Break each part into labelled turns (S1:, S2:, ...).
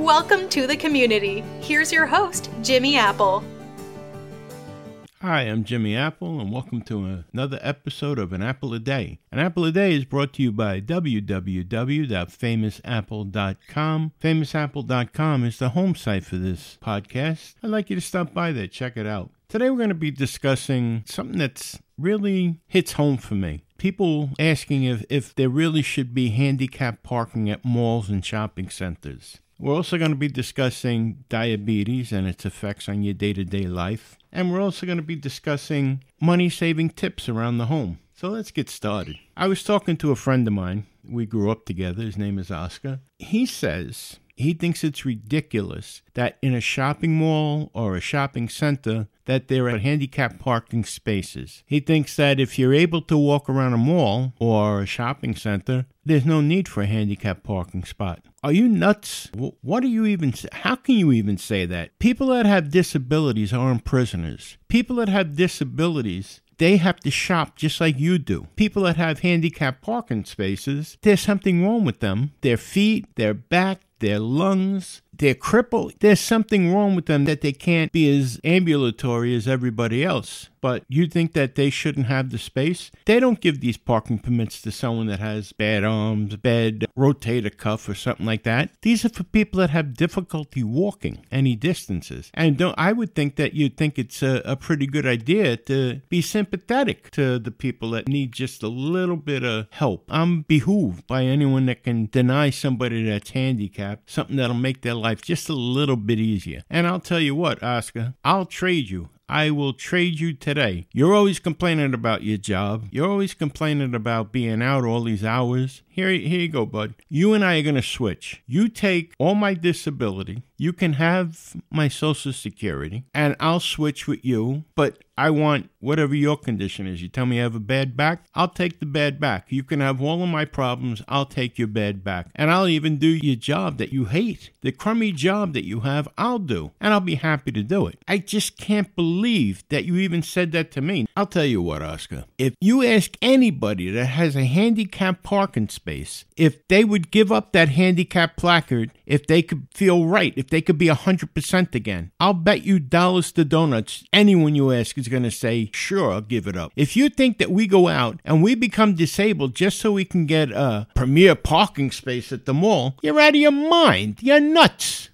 S1: Welcome to the community. Here's your host, Jimmy Apple.
S2: Hi, I'm Jimmy Apple, and welcome to another episode of An Apple a Day. An Apple a Day is brought to you by www.famousapple.com. Famousapple.com is the home site for this podcast. I'd like you to stop by there, check it out. Today, we're going to be discussing something that's really hits home for me. People asking if, if there really should be handicap parking at malls and shopping centers. We're also going to be discussing diabetes and its effects on your day to day life. And we're also going to be discussing money saving tips around the home. So let's get started. I was talking to a friend of mine. We grew up together. His name is Oscar. He says he thinks it's ridiculous that in a shopping mall or a shopping center that there are handicap parking spaces. He thinks that if you're able to walk around a mall or a shopping center, there's no need for a handicap parking spot. Are you nuts? What are you even? How can you even say that? People that have disabilities aren't prisoners. People that have disabilities they have to shop just like you do. People that have handicap parking spaces, there's something wrong with them. Their feet, their back, their lungs, they're crippled. There's something wrong with them that they can't be as ambulatory as everybody else. But you think that they shouldn't have the space? They don't give these parking permits to someone that has bad arms, bad rotator cuff, or something like that. These are for people that have difficulty walking any distances. And don't, I would think that you'd think it's a, a pretty good idea to be sympathetic to the people that need just a little bit of help. I'm behooved by anyone that can deny somebody that's handicapped something that'll make their life life just a little bit easier. And I'll tell you what, Oscar, I'll trade you. I will trade you today. You're always complaining about your job. You're always complaining about being out all these hours. Here, here you go, bud. You and I are going to switch. You take all my disability. You can have my Social Security, and I'll switch with you. But I want whatever your condition is. You tell me I have a bad back, I'll take the bad back. You can have all of my problems, I'll take your bad back. And I'll even do your job that you hate. The crummy job that you have, I'll do. And I'll be happy to do it. I just can't believe that you even said that to me. I'll tell you what, Oscar. If you ask anybody that has a handicapped parking space if they would give up that handicap placard if they could feel right, if they could be 100% again. I'll bet you dollars to donuts anyone you ask is going to say, sure, I'll give it up. If you think that we go out and we become disabled just so we can get a premier parking space at the mall, you're out of your mind. You're nuts.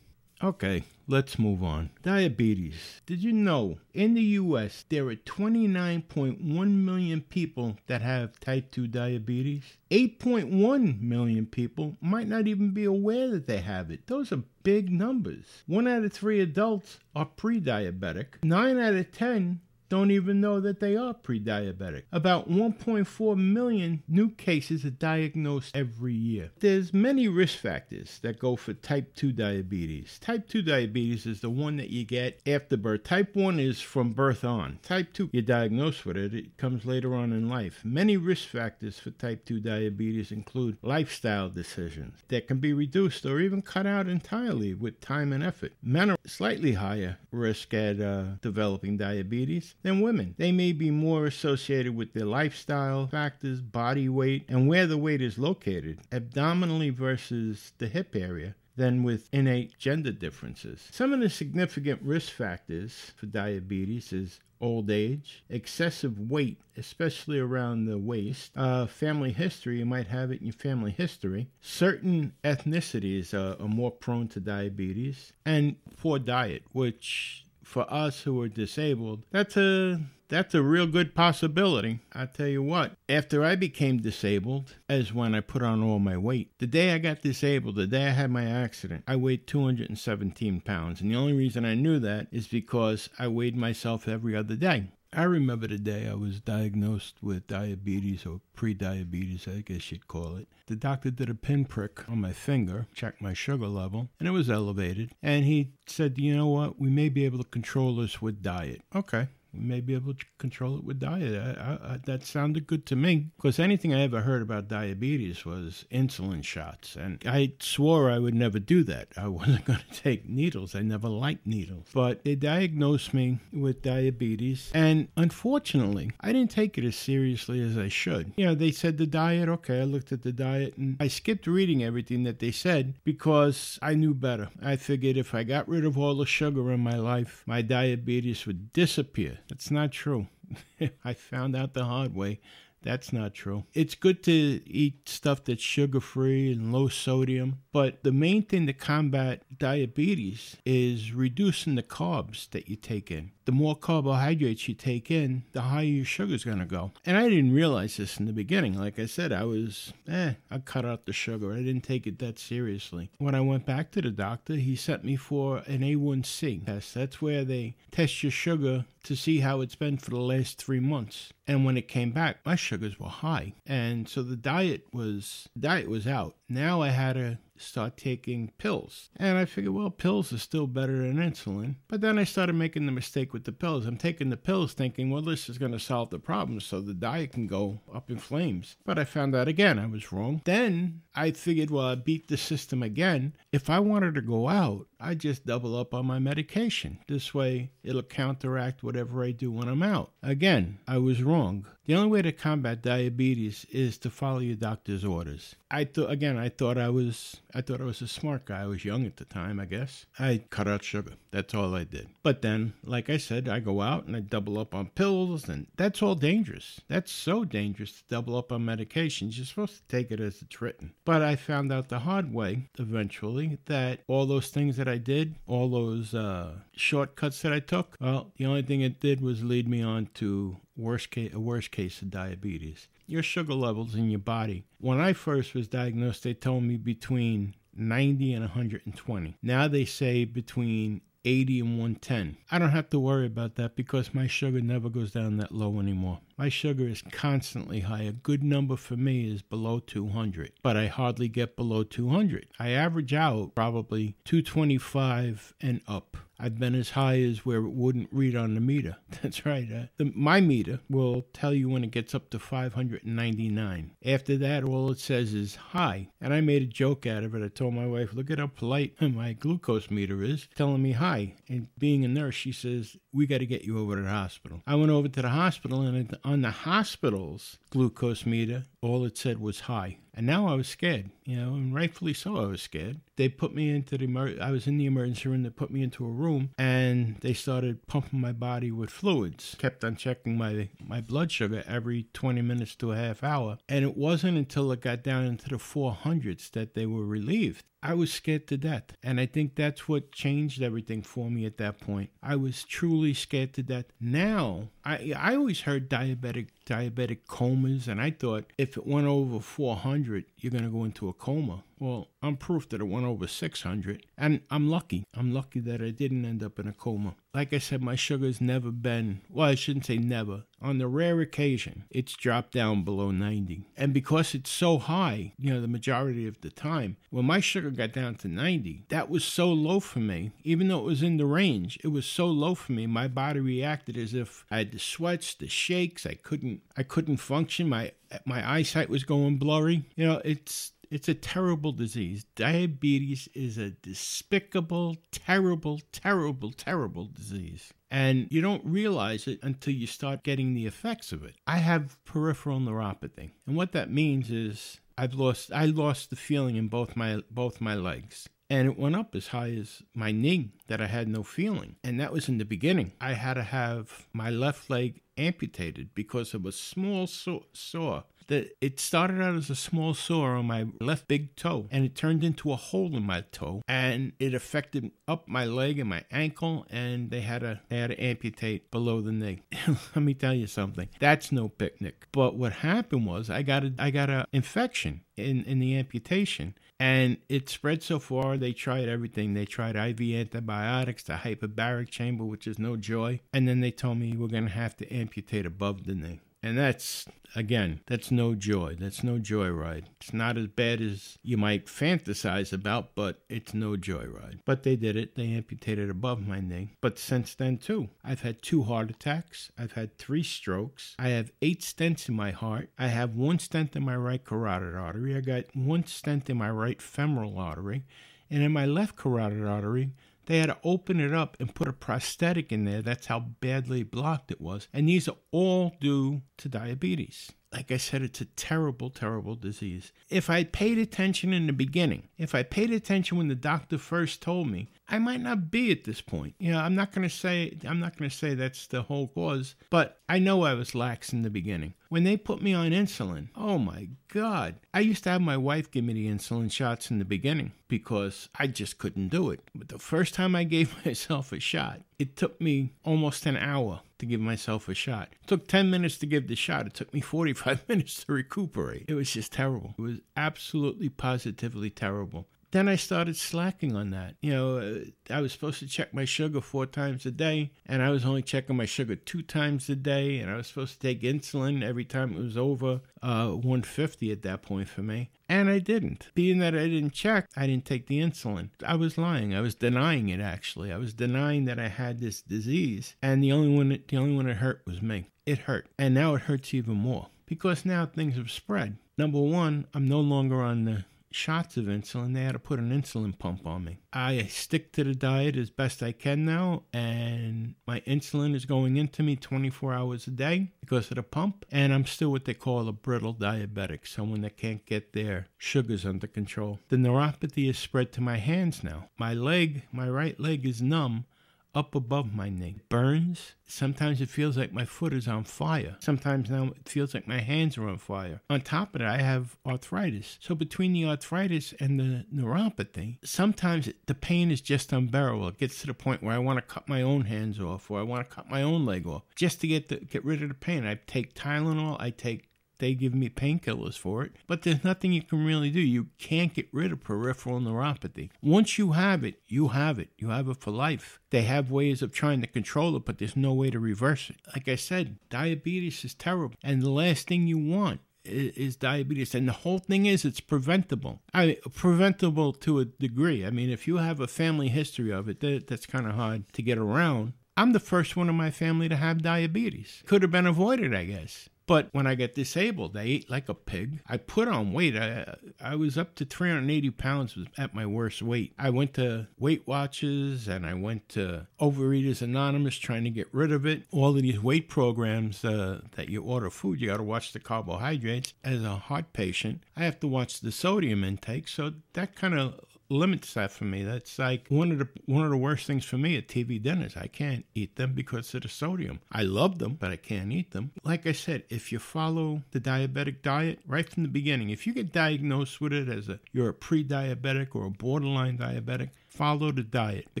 S2: Okay, Let's move on. Diabetes. Did you know in the US there are 29.1 million people that have type 2 diabetes? 8.1 million people might not even be aware that they have it. Those are big numbers. One out of three adults are pre diabetic. Nine out of 10 don't even know that they are pre diabetic. About 1.4 million new cases are diagnosed every year. There's many risk factors that go for type 2 diabetes. Type 2 diabetes is the one that you get after birth. Type 1 is from birth on. Type 2, you're diagnosed with it, it comes later on in life. Many risk factors for type 2 diabetes include lifestyle decisions that can be reduced or even cut out entirely with time and effort. Men are slightly higher risk at uh, developing diabetes than women. They may be more associated with their lifestyle factors, body weight, and where the weight is located, abdominally versus the hip area than with innate gender differences. Some of the significant risk factors for diabetes is old age, excessive weight, especially around the waist, uh, family history, you might have it in your family history. Certain ethnicities are, are more prone to diabetes, and poor diet, which for us who are disabled, that's a that's a real good possibility. I tell you what, after I became disabled, as when I put on all my weight. The day I got disabled, the day I had my accident, I weighed 217 pounds. And the only reason I knew that is because I weighed myself every other day. I remember the day I was diagnosed with diabetes or pre-diabetes, I guess you'd call it. The doctor did a pinprick on my finger, checked my sugar level, and it was elevated. And he said, "You know what? We may be able to control this with diet." Okay, we may be able to control it with diet. I, I, that sounded good to me because anything I ever heard about diabetes was insulin shots. And I swore I would never do that. I wasn't going to take needles. I never liked needles. But they diagnosed me with diabetes. And unfortunately, I didn't take it as seriously as I should. You know, they said the diet. Okay, I looked at the diet and I skipped reading everything that they said because I knew better. I figured if I got rid of all the sugar in my life, my diabetes would disappear. That's not true. I found out the hard way. That's not true. It's good to eat stuff that's sugar free and low sodium, but the main thing to combat diabetes is reducing the carbs that you take in the more carbohydrates you take in, the higher your sugar's going to go. And I didn't realize this in the beginning. Like I said, I was, eh, I cut out the sugar. I didn't take it that seriously. When I went back to the doctor, he sent me for an A1C test. That's where they test your sugar to see how it's been for the last three months. And when it came back, my sugars were high. And so the diet was, diet was out. Now I had to start taking pills. And I figured, well, pills are still better than insulin. But then I started making the mistake with the pills. I'm taking the pills thinking, well, this is going to solve the problem so the diet can go up in flames. But I found out again I was wrong. Then I figured, well, I beat the system again. If I wanted to go out, I just double up on my medication. This way, it'll counteract whatever I do when I'm out. Again, I was wrong. The only way to combat diabetes is to follow your doctor's orders. I thought again, I thought I was I thought I was a smart guy. I was young at the time, I guess. I cut out sugar. That's all I did. But then, like I said, I go out and I double up on pills and that's all dangerous. That's so dangerous to double up on medications. You're supposed to take it as it's written. But I found out the hard way eventually that all those things that I did, all those uh, shortcuts that I took, well, the only thing it did was lead me on to worst case, a worst case of diabetes. Your sugar levels in your body. When I first was diagnosed, they told me between 90 and 120. Now they say between 80 and 110. I don't have to worry about that because my sugar never goes down that low anymore. My sugar is constantly high. A good number for me is below 200, but I hardly get below 200. I average out probably 225 and up. I've been as high as where it wouldn't read on the meter. That's right. Uh, the, my meter will tell you when it gets up to 599. After that, all it says is high. And I made a joke out of it. I told my wife, look at how polite my glucose meter is, telling me high. And being a nurse, she says, we got to get you over to the hospital. I went over to the hospital, and on the hospital's glucose meter, all it said was high. And now I was scared, you know, and rightfully so, I was scared. They put me into the, emer- I was in the emergency room, they put me into a room, and they started pumping my body with fluids. Kept on checking my, my blood sugar every 20 minutes to a half hour. And it wasn't until it got down into the 400s that they were relieved. I was scared to death. And I think that's what changed everything for me at that point. I was truly scared to death. Now, I, I always heard diabetic diabetic comas, and I thought if it went over 400, you're going to go into a coma. Well, I'm proof that it went over 600, and I'm lucky. I'm lucky that I didn't end up in a coma. Like I said, my sugar's never been, well, I shouldn't say never. On the rare occasion, it's dropped down below 90. And because it's so high, you know, the majority of the time, when my sugar got down to 90, that was so low for me. Even though it was in the range, it was so low for me, my body reacted as if I had the sweats, the shakes, I couldn't I couldn't function. My my eyesight was going blurry. You know, it's it's a terrible disease. Diabetes is a despicable, terrible, terrible, terrible disease. And you don't realize it until you start getting the effects of it. I have peripheral neuropathy. And what that means is I've lost I lost the feeling in both my both my legs and it went up as high as my knee that I had no feeling. And that was in the beginning. I had to have my left leg amputated because of a small sore that it started out as a small sore on my left big toe and it turned into a hole in my toe and it affected up my leg and my ankle and they had to they had to amputate below the knee. Let me tell you something. That's no picnic. But what happened was I got a I got a infection in, in the amputation. And it spread so far, they tried everything. They tried IV antibiotics, the hyperbaric chamber, which is no joy. And then they told me we're going to have to amputate above the knee. And that's, again, that's no joy. That's no joyride. It's not as bad as you might fantasize about, but it's no joyride. But they did it. They amputated above my knee. But since then, too, I've had two heart attacks. I've had three strokes. I have eight stents in my heart. I have one stent in my right carotid artery. I got one stent in my right femoral artery. And in my left carotid artery, they had to open it up and put a prosthetic in there. That's how badly blocked it was. And these are all due to diabetes. Like I said, it's a terrible, terrible disease. If I paid attention in the beginning, if I paid attention when the doctor first told me, I might not be at this point. You know, I'm not going to say I'm not going to say that's the whole cause, but I know I was lax in the beginning. When they put me on insulin, oh my god. I used to have my wife give me the insulin shots in the beginning because I just couldn't do it. But the first time I gave myself a shot, it took me almost an hour to give myself a shot. It took 10 minutes to give the shot. It took me 45 minutes to recuperate. It was just terrible. It was absolutely positively terrible then I started slacking on that. You know, uh, I was supposed to check my sugar four times a day, and I was only checking my sugar two times a day, and I was supposed to take insulin every time it was over uh, 150 at that point for me. And I didn't. Being that I didn't check, I didn't take the insulin. I was lying. I was denying it actually. I was denying that I had this disease, and the only one that, the only one that hurt was me. It hurt, and now it hurts even more because now things have spread. Number one, I'm no longer on the shots of insulin. They had to put an insulin pump on me. I stick to the diet as best I can now, and my insulin is going into me 24 hours a day because of the pump. And I'm still what they call a brittle diabetic, someone that can't get their sugars under control. The neuropathy is spread to my hands now. My leg, my right leg is numb up above my knee. Burns. Sometimes it feels like my foot is on fire. Sometimes now it feels like my hands are on fire. On top of that, I have arthritis. So between the arthritis and the neuropathy, sometimes the pain is just unbearable. It gets to the point where I want to cut my own hands off or I want to cut my own leg off just to get the, get rid of the pain. I take Tylenol, I take they give me painkillers for it, but there's nothing you can really do. You can't get rid of peripheral neuropathy. Once you have it, you have it. You have it for life. They have ways of trying to control it, but there's no way to reverse it. Like I said, diabetes is terrible. And the last thing you want is diabetes and the whole thing is it's preventable i mean, preventable to a degree i mean if you have a family history of it that, that's kind of hard to get around i'm the first one in my family to have diabetes could have been avoided i guess but when I got disabled, I ate like a pig. I put on weight. I, I was up to 380 pounds at my worst weight. I went to Weight Watchers and I went to Overeaters Anonymous trying to get rid of it. All of these weight programs uh, that you order food, you got to watch the carbohydrates. As a heart patient, I have to watch the sodium intake. So that kind of limits that for me. That's like one of the one of the worst things for me at TV dinners. I can't eat them because of the sodium. I love them, but I can't eat them. Like I said, if you follow the diabetic diet right from the beginning, if you get diagnosed with it as a you're a pre-diabetic or a borderline diabetic, follow the diet. The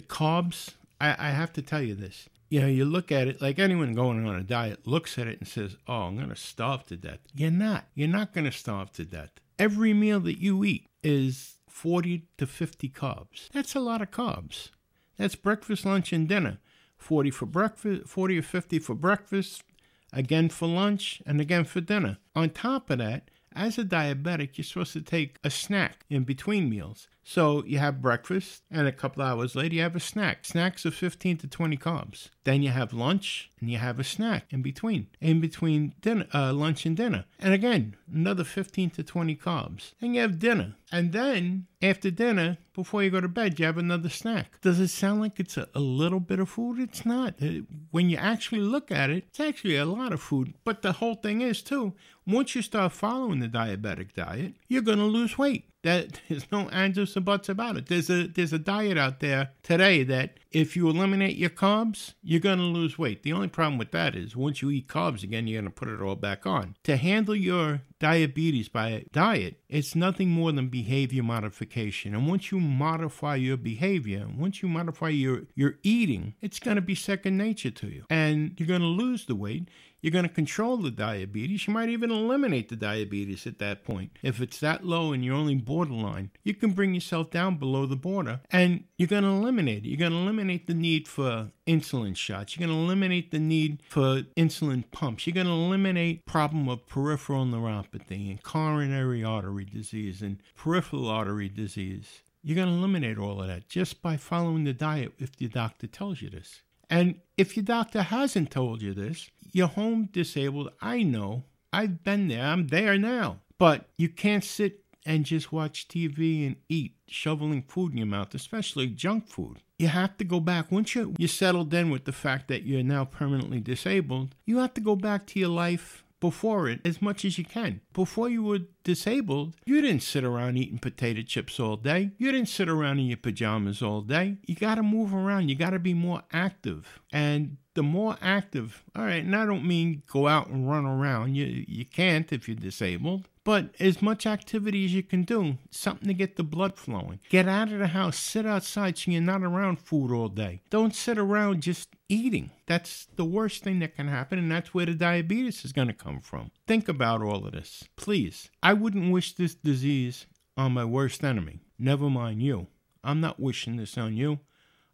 S2: carbs, I, I have to tell you this you know, you look at it like anyone going on a diet looks at it and says, Oh, I'm going to starve to death. You're not. You're not going to starve to death. Every meal that you eat is 40 to 50 carbs. That's a lot of carbs. That's breakfast, lunch, and dinner. 40 for breakfast, 40 or 50 for breakfast, again for lunch, and again for dinner. On top of that, as a diabetic, you're supposed to take a snack in between meals. So you have breakfast, and a couple hours later, you have a snack. Snacks of 15 to 20 carbs. Then you have lunch, and you have a snack in between, in between dinner, uh, lunch and dinner. And again, another 15 to 20 carbs. Then you have dinner. And then after dinner, before you go to bed, you have another snack. Does it sound like it's a, a little bit of food? It's not. Uh, when you actually look at it, it's actually a lot of food. But the whole thing is, too, once you start following the diabetic diet, you're going to lose weight. That there's no ands or buts about it. There's a there's a diet out there today that if you eliminate your carbs, you're going to lose weight. The only problem with that is once you eat carbs again, you're going to put it all back on. To handle your diabetes by diet, it's nothing more than behavior modification. And once you modify your behavior, once you modify your, your eating, it's going to be second nature to you. And you're going to lose the weight. You're going to control the diabetes. You might even eliminate the diabetes at that point. If it's that low and you're only borderline, you can bring yourself down below the border and you're going to eliminate it. You're going to eliminate the need for insulin shots. You're going to eliminate the need for insulin pumps. You're going to eliminate problem of peripheral neuropathy and coronary artery disease and peripheral artery disease. You're going to eliminate all of that just by following the diet if your doctor tells you this. And if your doctor hasn't told you this, you're home disabled. I know. I've been there. I'm there now. But you can't sit and just watch TV and eat, shoveling food in your mouth, especially junk food. You have to go back. Once you, you're settled in with the fact that you're now permanently disabled, you have to go back to your life before it as much as you can. Before you were disabled, you didn't sit around eating potato chips all day. You didn't sit around in your pajamas all day. You got to move around. You got to be more active. And the more active, all right, and I don't mean go out and run around. You you can't if you're disabled. But as much activity as you can do, something to get the blood flowing. Get out of the house, sit outside so you're not around food all day. Don't sit around just eating. That's the worst thing that can happen, and that's where the diabetes is going to come from. Think about all of this, please. I wouldn't wish this disease on my worst enemy, never mind you. I'm not wishing this on you.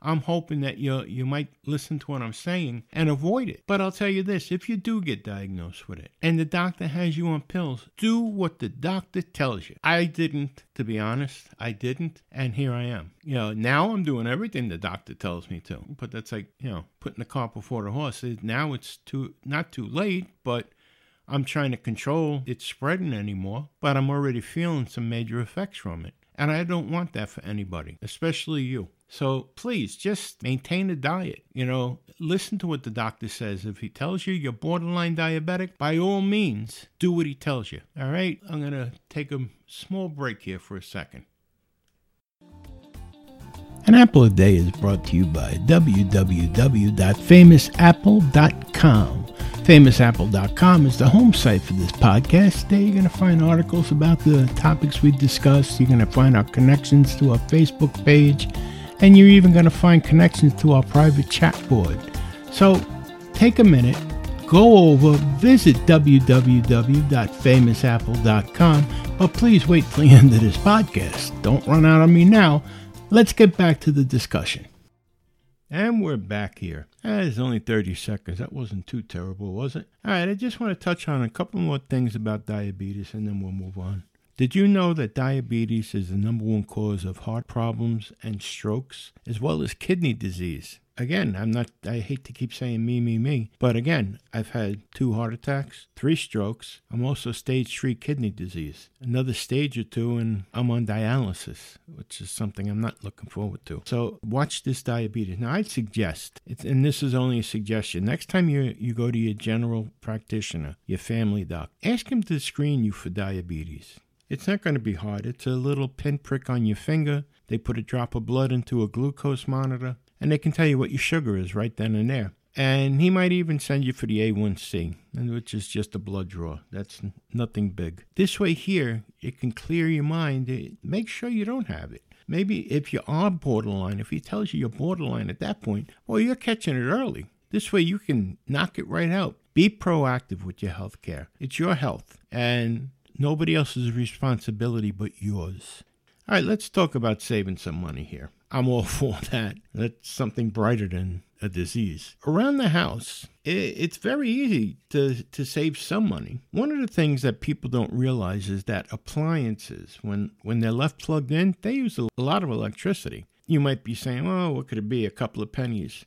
S2: I'm hoping that you you might listen to what I'm saying and avoid it. But I'll tell you this, if you do get diagnosed with it and the doctor has you on pills, do what the doctor tells you. I didn't, to be honest. I didn't, and here I am. You know, now I'm doing everything the doctor tells me to. But that's like, you know, putting the cart before the horse. Now it's too not too late, but I'm trying to control it spreading anymore, but I'm already feeling some major effects from it. And I don't want that for anybody, especially you. So please just maintain a diet. You know, listen to what the doctor says. If he tells you you're borderline diabetic, by all means, do what he tells you. All right? I'm going to take a small break here for a second. An Apple a Day is brought to you by www.famousapple.com. FamousApple.com is the home site for this podcast. There you're going to find articles about the topics we discussed. You're going to find our connections to our Facebook page and you're even going to find connections to our private chat board. So take a minute, go over, visit www.famousapple.com, but please wait till the end of this podcast. Don't run out on me now. Let's get back to the discussion. And we're back here. Eh, it's only 30 seconds. That wasn't too terrible, was it? All right, I just want to touch on a couple more things about diabetes and then we'll move on. Did you know that diabetes is the number one cause of heart problems and strokes, as well as kidney disease? Again, I'm not, I hate to keep saying me, me, me, but again, I've had two heart attacks, three strokes. I'm also stage three kidney disease, another stage or two, and I'm on dialysis, which is something I'm not looking forward to. So watch this diabetes. Now, I'd suggest, and this is only a suggestion, next time you, you go to your general practitioner, your family doc, ask him to screen you for diabetes. It's not going to be hard. It's a little pinprick on your finger. They put a drop of blood into a glucose monitor, and they can tell you what your sugar is right then and there. And he might even send you for the A1C, which is just a blood draw. That's nothing big. This way, here, it can clear your mind. Make sure you don't have it. Maybe if you are borderline, if he tells you you're borderline at that point, well, you're catching it early. This way, you can knock it right out. Be proactive with your health care. It's your health. And Nobody else's responsibility but yours. All right, let's talk about saving some money here. I'm all for that. That's something brighter than a disease. Around the house, it's very easy to, to save some money. One of the things that people don't realize is that appliances, when, when they're left plugged in, they use a lot of electricity. You might be saying, oh, what could it be? A couple of pennies.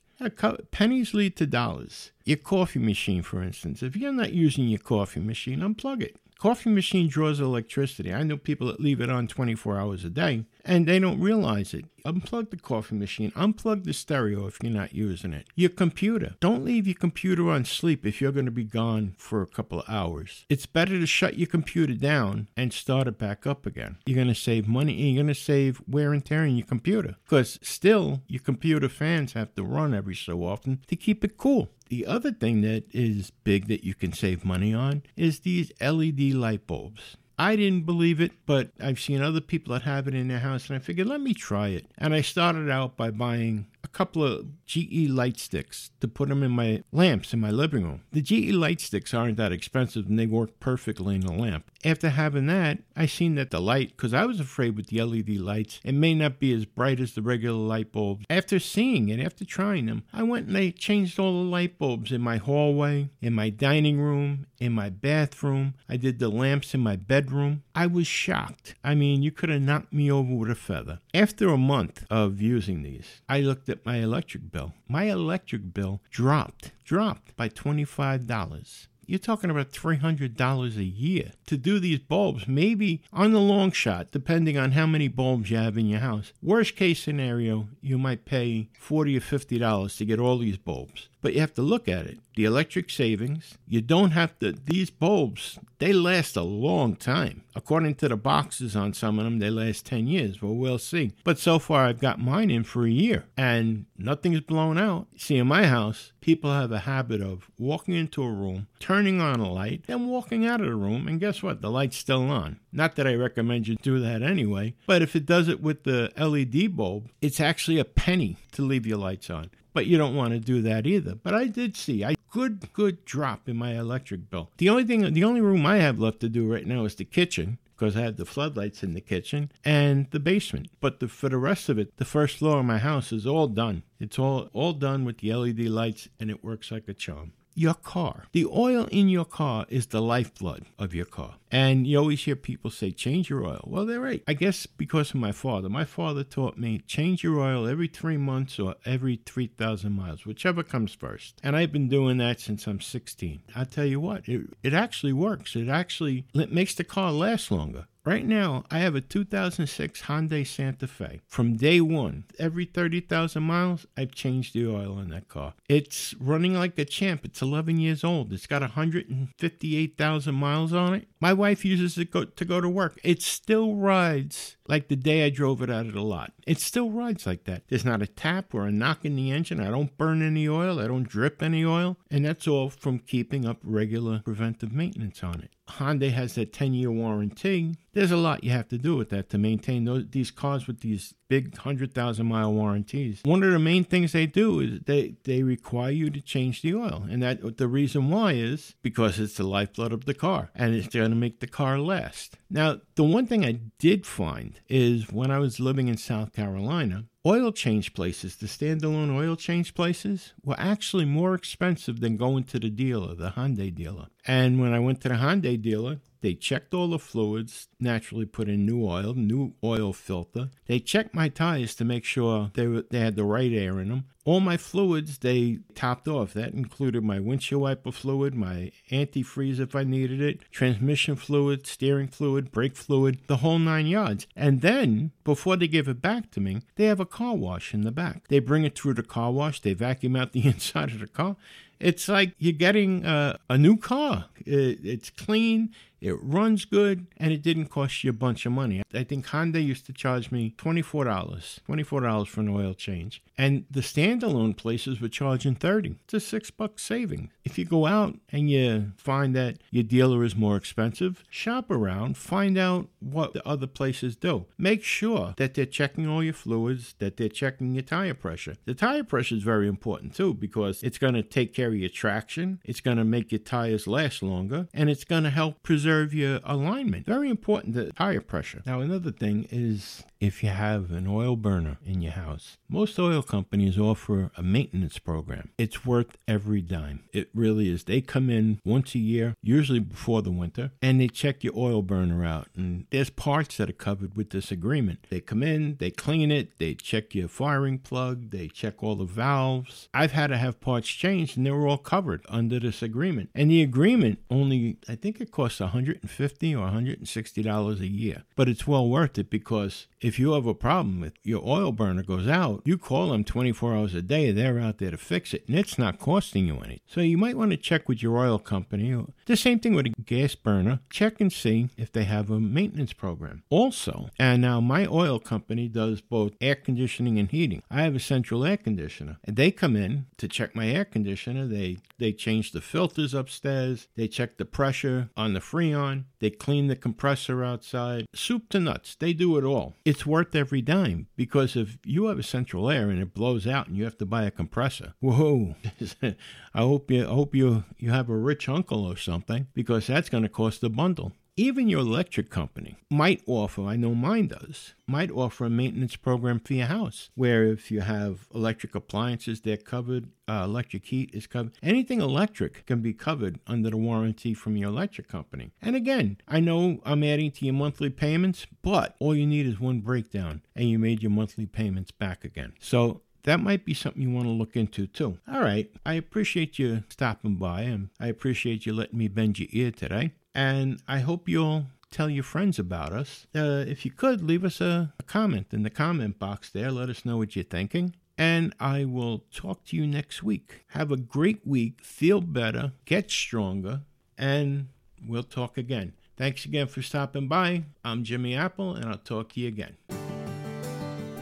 S2: Pennies lead to dollars. Your coffee machine, for instance, if you're not using your coffee machine, unplug it. Coffee machine draws electricity. I know people that leave it on 24 hours a day and they don't realize it. Unplug the coffee machine, unplug the stereo if you're not using it. Your computer. Don't leave your computer on sleep if you're going to be gone for a couple of hours. It's better to shut your computer down and start it back up again. You're going to save money and you're going to save wear and tear in your computer because still your computer fans have to run every so often to keep it cool The other thing that is big that you can save money on is these LED light bulbs. I didn't believe it, but I've seen other people that have it in their house, and I figured, let me try it. And I started out by buying a couple of GE light sticks to put them in my lamps in my living room. The GE light sticks aren't that expensive and they work perfectly in a lamp. After having that, I seen that the light, because I was afraid with the LED lights, it may not be as bright as the regular light bulbs. After seeing it, after trying them, I went and I changed all the light bulbs in my hallway, in my dining room, in my bathroom. I did the lamps in my bedroom. I was shocked. I mean, you could have knocked me over with a feather. After a month of using these, I looked at my electric bill. My electric bill dropped, dropped by $25 you're talking about $300 a year to do these bulbs. Maybe on the long shot, depending on how many bulbs you have in your house. Worst case scenario, you might pay 40 or $50 to get all these bulbs. But you have to look at it. The electric savings, you don't have to, these bulbs, they last a long time. According to the boxes on some of them, they last 10 years. Well, we'll see. But so far, I've got mine in for a year and nothing's blown out. See, in my house, people have a habit of walking into a room, turning on a light, then walking out of the room, and guess what? The light's still on. Not that I recommend you do that anyway, but if it does it with the LED bulb, it's actually a penny to leave your lights on but you don't want to do that either. But I did see a good, good drop in my electric bill. The only thing, the only room I have left to do right now is the kitchen because I have the floodlights in the kitchen and the basement. But the, for the rest of it, the first floor of my house is all done. It's all all done with the LED lights, and it works like a charm your car. The oil in your car is the lifeblood of your car. And you always hear people say, change your oil. Well, they're right. I guess because of my father. My father taught me, change your oil every three months or every 3,000 miles, whichever comes first. And I've been doing that since I'm 16. I'll tell you what, it, it actually works. It actually it makes the car last longer. Right now, I have a 2006 Hyundai Santa Fe. From day one, every 30,000 miles, I've changed the oil in that car. It's running like a champ. It's 11 years old. It's got 158,000 miles on it. My wife uses it go, to go to work. It still rides like the day I drove it out of the lot. It still rides like that. There's not a tap or a knock in the engine. I don't burn any oil. I don't drip any oil. And that's all from keeping up regular preventive maintenance on it. Hyundai has that 10 year warranty. There's a lot you have to do with that to maintain those, these cars with these big 100,000 mile warranties. One of the main things they do is they, they require you to change the oil. And that the reason why is because it's the lifeblood of the car and it's going to make the car last. Now, the one thing I did find is when I was living in South Carolina, Oil change places, the standalone oil change places, were actually more expensive than going to the dealer, the Hyundai dealer. And when I went to the Hyundai dealer, they checked all the fluids, naturally put in new oil, new oil filter. They checked my tires to make sure they, were, they had the right air in them. All my fluids they topped off. That included my windshield wiper fluid, my antifreeze if I needed it, transmission fluid, steering fluid, brake fluid, the whole nine yards. And then, before they give it back to me, they have a car wash in the back. They bring it through the car wash, they vacuum out the inside of the car. It's like you're getting a, a new car. It, it's clean, it runs good, and it didn't cost you a bunch of money. I think Honda used to charge me $24, $24 for an oil change. And the standalone places were charging 30 It's a six bucks saving. If you go out and you find that your dealer is more expensive, shop around, find out what the other places do. Make sure that they're checking all your fluids, that they're checking your tire pressure. The tire pressure is very important too because it's going to take care of your traction, it's going to make your tires last longer, and it's going to help preserve preserve your alignment. Very important, the tire pressure. Now, another thing is if you have an oil burner in your house. Most oil companies offer a maintenance program. It's worth every dime. It really is. They come in once a year, usually before the winter, and they check your oil burner out. And there's parts that are covered with this agreement. They come in, they clean it, they check your firing plug, they check all the valves. I've had to have parts changed and they were all covered under this agreement. And the agreement only, I think it costs 150 or $160 a year. But it's well worth it because if you have a problem with your oil burner goes out, you call them 24 hours a day. They're out there to fix it, and it's not costing you anything. So you might want to check with your oil company. The same thing with a gas burner. Check and see if they have a maintenance program. Also, and now my oil company does both air conditioning and heating. I have a central air conditioner, and they come in to check my air conditioner. They they change the filters upstairs. They check the pressure on the freon. They clean the compressor outside. Soup to nuts. They do it all. It's worth every dime because if you have a central air and it blows out and you have to buy a compressor, whoa! I hope you I hope you you have a rich uncle or something because that's going to cost a bundle. Even your electric company might offer, I know mine does, might offer a maintenance program for your house where if you have electric appliances, they're covered, uh, electric heat is covered. Anything electric can be covered under the warranty from your electric company. And again, I know I'm adding to your monthly payments, but all you need is one breakdown and you made your monthly payments back again. So that might be something you want to look into too. All right. I appreciate you stopping by and I appreciate you letting me bend your ear today. And I hope you'll tell your friends about us. Uh, if you could, leave us a, a comment in the comment box there. Let us know what you're thinking. And I will talk to you next week. Have a great week. Feel better. Get stronger. And we'll talk again. Thanks again for stopping by. I'm Jimmy Apple, and I'll talk to you again.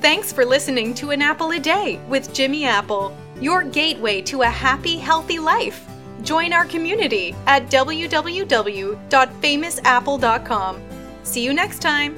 S1: Thanks for listening to An Apple a Day with Jimmy Apple, your gateway to a happy, healthy life. Join our community at www.famousapple.com. See you next time.